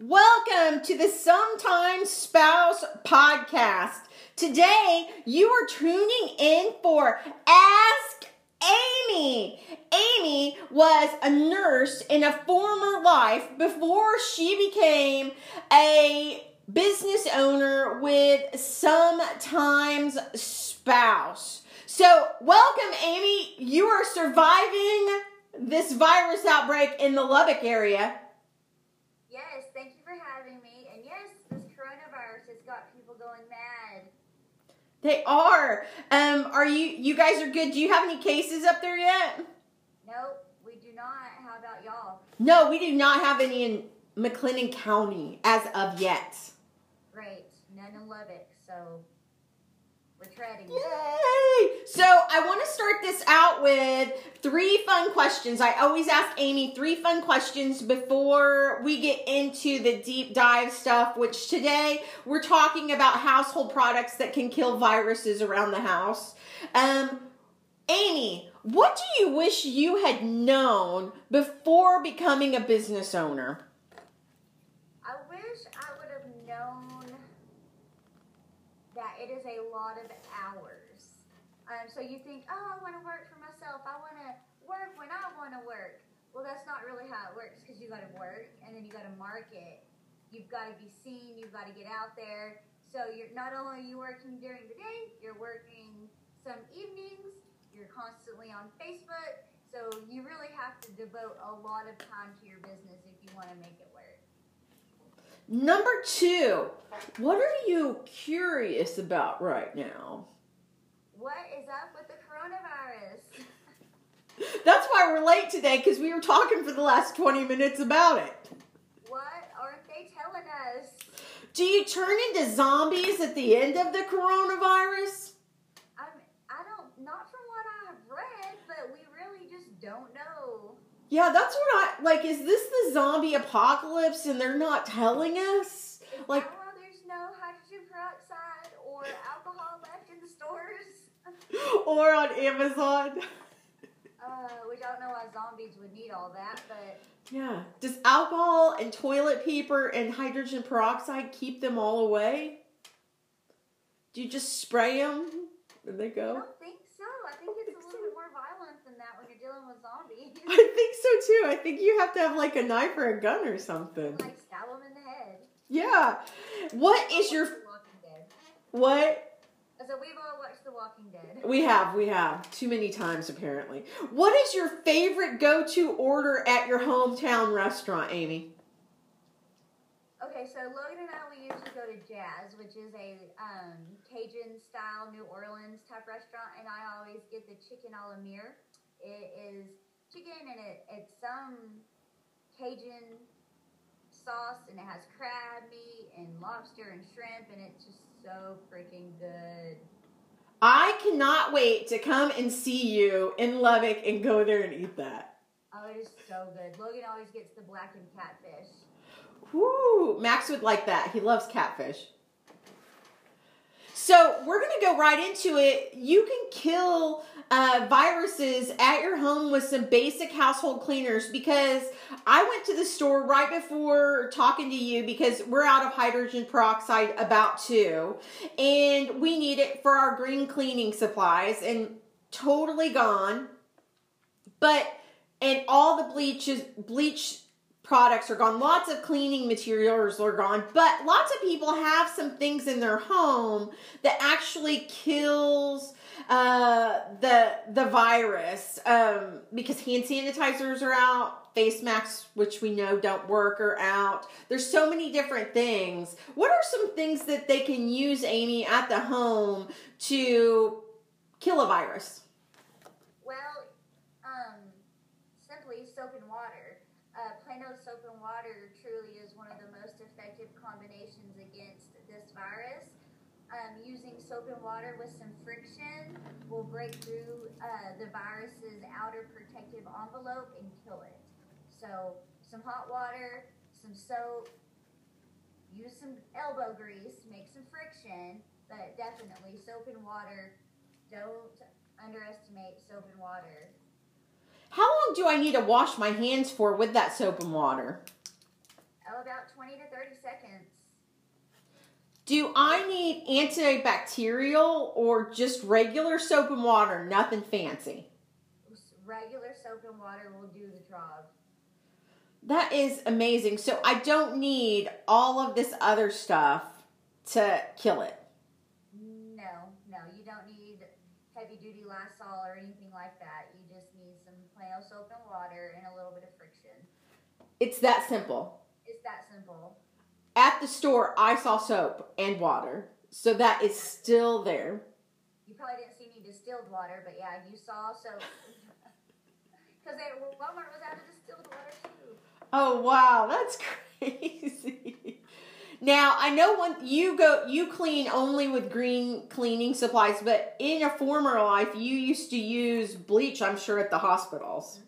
Welcome to the Sometimes Spouse podcast. Today, you are tuning in for Ask Amy. Amy was a nurse in a former life before she became a business owner with sometimes spouse. So, welcome, Amy. You are surviving this virus outbreak in the Lubbock area. Yes, thank you for having me. And yes, this coronavirus has got people going mad. They are. Um, are you? You guys are good. Do you have any cases up there yet? Nope, we do not. How about y'all? No, we do not have any in McLennan County as of yet. Great, none in Lubbock, so we're treading. Yay! I want to start this out with three fun questions. I always ask Amy three fun questions before we get into the deep dive stuff, which today we're talking about household products that can kill viruses around the house. Um, Amy, what do you wish you had known before becoming a business owner? I wish I would have known that it is a lot of hours. Um, so you think, oh, I want to work for myself. I want to work when I want to work. Well, that's not really how it works because you got to work and then you got to market. You've got to be seen. You've got to get out there. So you're not only you working during the day, you're working some evenings. You're constantly on Facebook. So you really have to devote a lot of time to your business if you want to make it work. Number two, what are you curious about right now? What is up with the coronavirus? That's why we're late today because we were talking for the last 20 minutes about it. What aren't they telling us? Do you turn into zombies at the end of the coronavirus? I'm, I don't, not from what I've read, but we really just don't know. Yeah, that's what I like. Is this the zombie apocalypse and they're not telling us? Like- that why there's no hydrogen peroxide or alcohol left in the stores? Or on Amazon? Uh, we don't know why zombies would need all that, but Yeah. Does alcohol and toilet paper and hydrogen peroxide keep them all away? Do you just spray them and they go? I don't think so. I think it's a little bit more violent than that when you're dealing with zombies. I think so too. I think you have to have like a knife or a gun or something. like stab them in the head. Yeah. What is your The Walking Dead. what? So we've all watched The Walking Dead. We have, we have too many times apparently. What is your favorite go-to order at your hometown restaurant, Amy? Okay, so Logan and I we usually go to Jazz, which is a um, Cajun style New Orleans type restaurant, and I always get the chicken a la mire. It is chicken and it, it's some Cajun sauce, and it has crab meat and lobster and shrimp, and it's just so freaking good. I cannot wait to come and see you in Lubbock and go there and eat that. Oh, it is so good. Logan always gets the blackened catfish. Whoo, Max would like that. He loves catfish. So we're gonna go right into it. You can kill uh, viruses at your home with some basic household cleaners because I went to the store right before talking to you because we're out of hydrogen peroxide about two and we need it for our green cleaning supplies and totally gone. But and all the bleaches bleach products are gone. Lots of cleaning materials are gone, but lots of people have some things in their home that actually kills uh, the the virus um, because hand sanitizers are out, face masks, which we know don't work, are out. There's so many different things. What are some things that they can use, Amy, at the home to kill a virus? Well, um, simply soap and water. Uh, Plano soap and water truly is one of the most effective combinations against this virus. Um, using soap and water with some friction will break through uh, the virus's outer protective envelope and kill it. So, some hot water, some soap, use some elbow grease, make some friction, but definitely soap and water. Don't underestimate soap and water. How long do I need to wash my hands for with that soap and water? Oh, about 20 to 30 seconds. Do I need antibacterial or just regular soap and water? Nothing fancy. Regular soap and water will do the job. That is amazing. So I don't need all of this other stuff to kill it. No, no, you don't need heavy duty Lysol or anything like that. You just need some plain old soap and water and a little bit of friction. It's that simple. That simple. At the store, I saw soap and water. So that is still there. You probably didn't see any distilled water, but yeah, you saw soap. Because Walmart was out of distilled water too. Oh wow, that's crazy. Now I know when you go, you clean only with green cleaning supplies, but in a former life, you used to use bleach. I'm sure at the hospitals.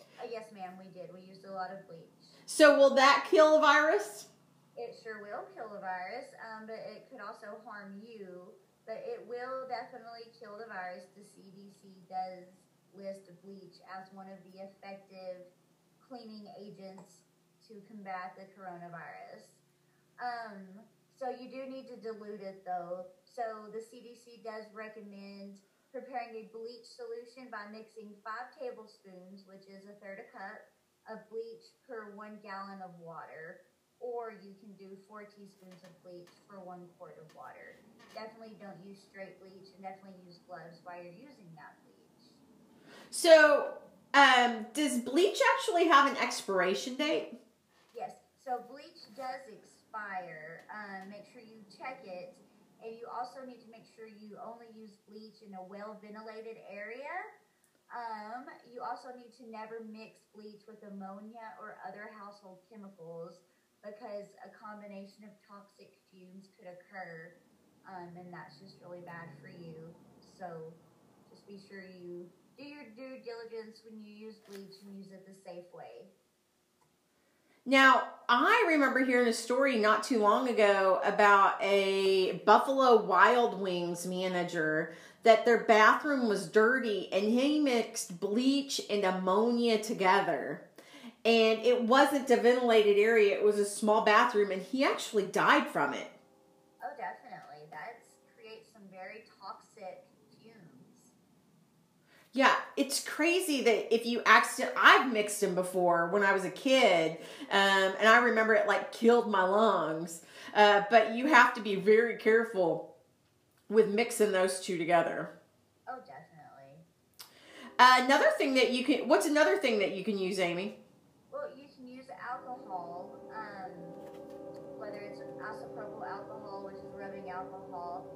Uh, yes, ma'am, we did. We used a lot of bleach. So will that kill a virus? It sure will kill the virus, um, but it could also harm you. But it will definitely kill the virus. The CDC does list bleach as one of the effective cleaning agents to combat the coronavirus. Um, so you do need to dilute it though. So the CDC does recommend preparing a bleach solution by mixing five tablespoons, which is a third a cup, of bleach per one gallon of water. Or you can do four teaspoons of bleach for one quart of water. Definitely don't use straight bleach and definitely use gloves while you're using that bleach. So, um, does bleach actually have an expiration date? Yes, so bleach does expire. Um, make sure you check it. And you also need to make sure you only use bleach in a well ventilated area. Um, you also need to never mix bleach with ammonia or other household chemicals because a combination of toxic fumes could occur, um, and that's just really bad for you. So just be sure you do your due diligence when you use bleach and use it the safe way. Now, I remember hearing a story not too long ago about a Buffalo Wild Wings manager that their bathroom was dirty and he mixed bleach and ammonia together. And it wasn't a ventilated area, it was a small bathroom, and he actually died from it. Oh, definitely. That creates some very toxic fumes. Yeah, it's crazy that if you accident, I've mixed them before when I was a kid, um, and I remember it like killed my lungs. Uh, but you have to be very careful with mixing those two together. Oh, definitely. Uh, another thing that you can, what's another thing that you can use, Amy? Well, you can use alcohol, um, whether it's isopropyl alcohol, which is rubbing alcohol.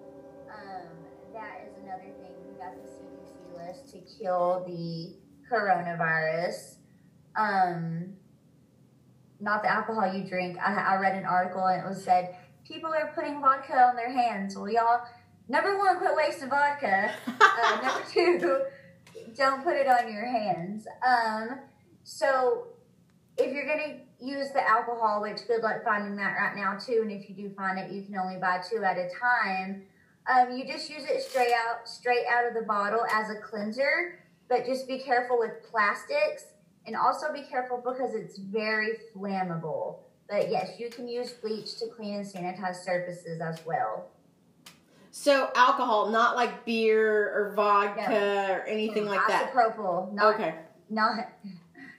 Um, that is another thing that the CDC list to kill the coronavirus. Um, not the alcohol you drink. I, I read an article and it was said people are putting vodka on their hands. Well, y'all, number one, quit wasting vodka. Uh, number two, don't put it on your hands. Um, so if you're gonna use the alcohol, which good luck finding that right now too, and if you do find it, you can only buy two at a time. Um, you just use it straight out, straight out of the bottle as a cleanser, but just be careful with plastics, and also be careful because it's very flammable. But yes, you can use bleach to clean and sanitize surfaces as well. So alcohol, not like beer or vodka or anything like that. Isopropyl, not Okay. not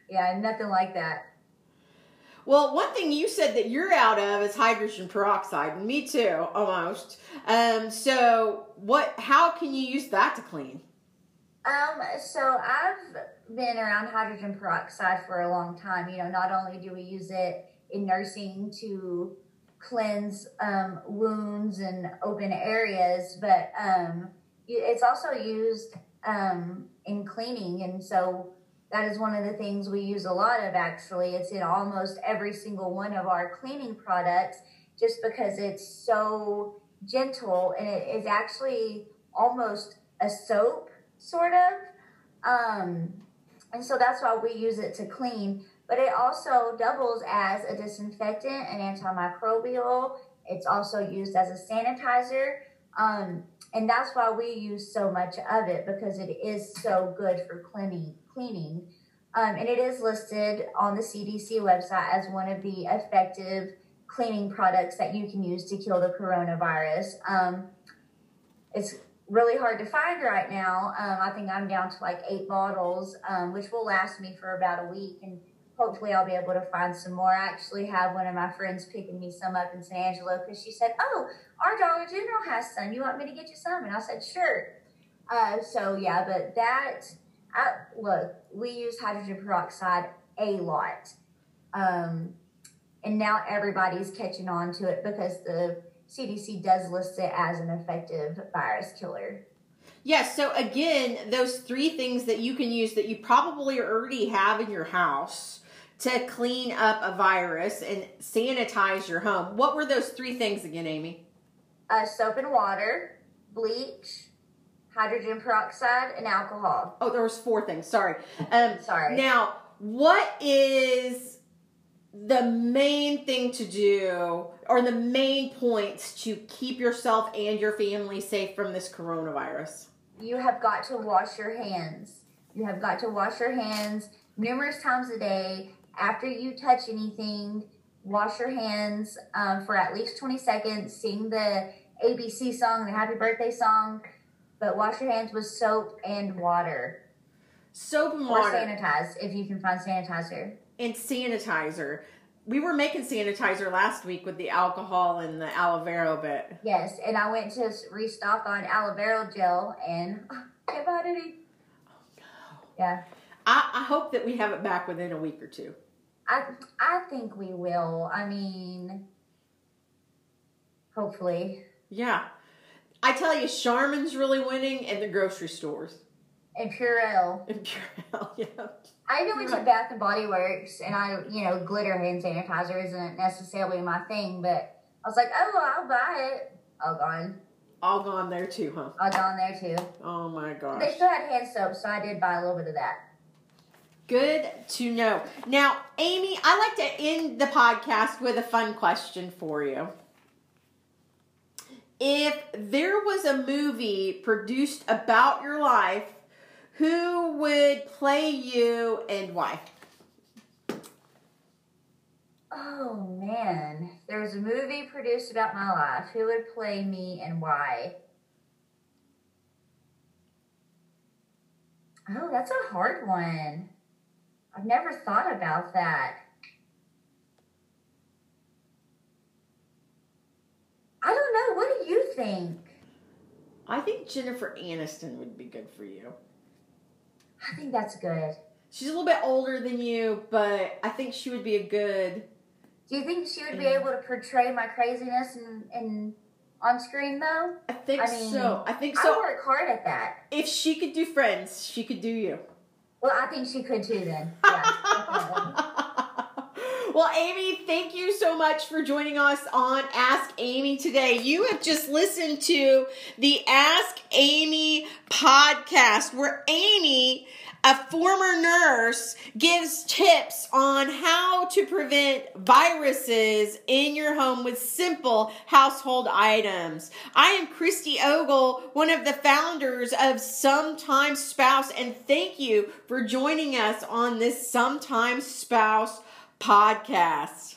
yeah, nothing like that. Well, one thing you said that you're out of is hydrogen peroxide. Me too, almost. Um, so what? How can you use that to clean? Um, so I've been around hydrogen peroxide for a long time. You know, not only do we use it in nursing to cleanse um, wounds and open areas, but um, it's also used um, in cleaning. And so that is one of the things we use a lot of actually. It's in almost every single one of our cleaning products just because it's so gentle and it is actually almost a soap, sort of. Um, and so that's why we use it to clean. But it also doubles as a disinfectant and antimicrobial. It's also used as a sanitizer. Um, and that's why we use so much of it because it is so good for cleaning. Cleaning. Um, and it is listed on the CDC website as one of the effective cleaning products that you can use to kill the coronavirus. Um, it's really hard to find right now. Um, I think I'm down to like eight bottles, um, which will last me for about a week. And hopefully I'll be able to find some more. I actually have one of my friends picking me some up in San Angelo because she said, Oh, our Dollar General has some. You want me to get you some? And I said, Sure. Uh, so yeah, but that, I, look, we use hydrogen peroxide a lot. Um, and now everybody's catching on to it because the CDC does list it as an effective virus killer. Yes, so again, those three things that you can use that you probably already have in your house to clean up a virus and sanitize your home. What were those three things again, Amy? Uh, soap and water, bleach, hydrogen peroxide, and alcohol. Oh, there was four things. Sorry. Um, Sorry. Now, what is the main thing to do, or the main points to keep yourself and your family safe from this coronavirus? you have got to wash your hands. You have got to wash your hands numerous times a day. After you touch anything, wash your hands um, for at least 20 seconds. Sing the ABC song, the happy birthday song, but wash your hands with soap and water. Soap and water. Or sanitize if you can find sanitizer. and sanitizer. We were making sanitizer last week with the alcohol and the aloe vera, but Yes, and I went to restock on aloe vera gel and oh, can't find any. Oh no. Yeah, I, I hope that we have it back within a week or two. I I think we will. I mean, hopefully. Yeah. I tell you, Charmin's really winning and the grocery stores. And Purell. And Purell, yeah. I even went to Bath and Body Works, and I, you know, glitter hand sanitizer isn't necessarily my thing, but I was like, oh, I'll buy it. All gone. All gone there too, huh? All gone there too. Oh my gosh. They still had hand soap, so I did buy a little bit of that. Good to know. Now, Amy, I like to end the podcast with a fun question for you. If there was a movie produced about your life, who would play you and why? Oh man, there's a movie produced about my life. Who would play me and why? Oh, that's a hard one. I've never thought about that. I don't know. What do you think? I think Jennifer Aniston would be good for you. I think that's good. She's a little bit older than you, but I think she would be a good. Do you think she would be able to portray my craziness and, in on screen though? I think I mean, so. I think so. I work hard at that. If she could do Friends, she could do you. Well, I think she could too then. Yeah. Well, Amy, thank you so much for joining us on Ask Amy today. You have just listened to the Ask Amy podcast where Amy, a former nurse, gives tips on how to prevent viruses in your home with simple household items. I am Christy Ogle, one of the founders of Sometimes Spouse, and thank you for joining us on this Sometimes Spouse podcast.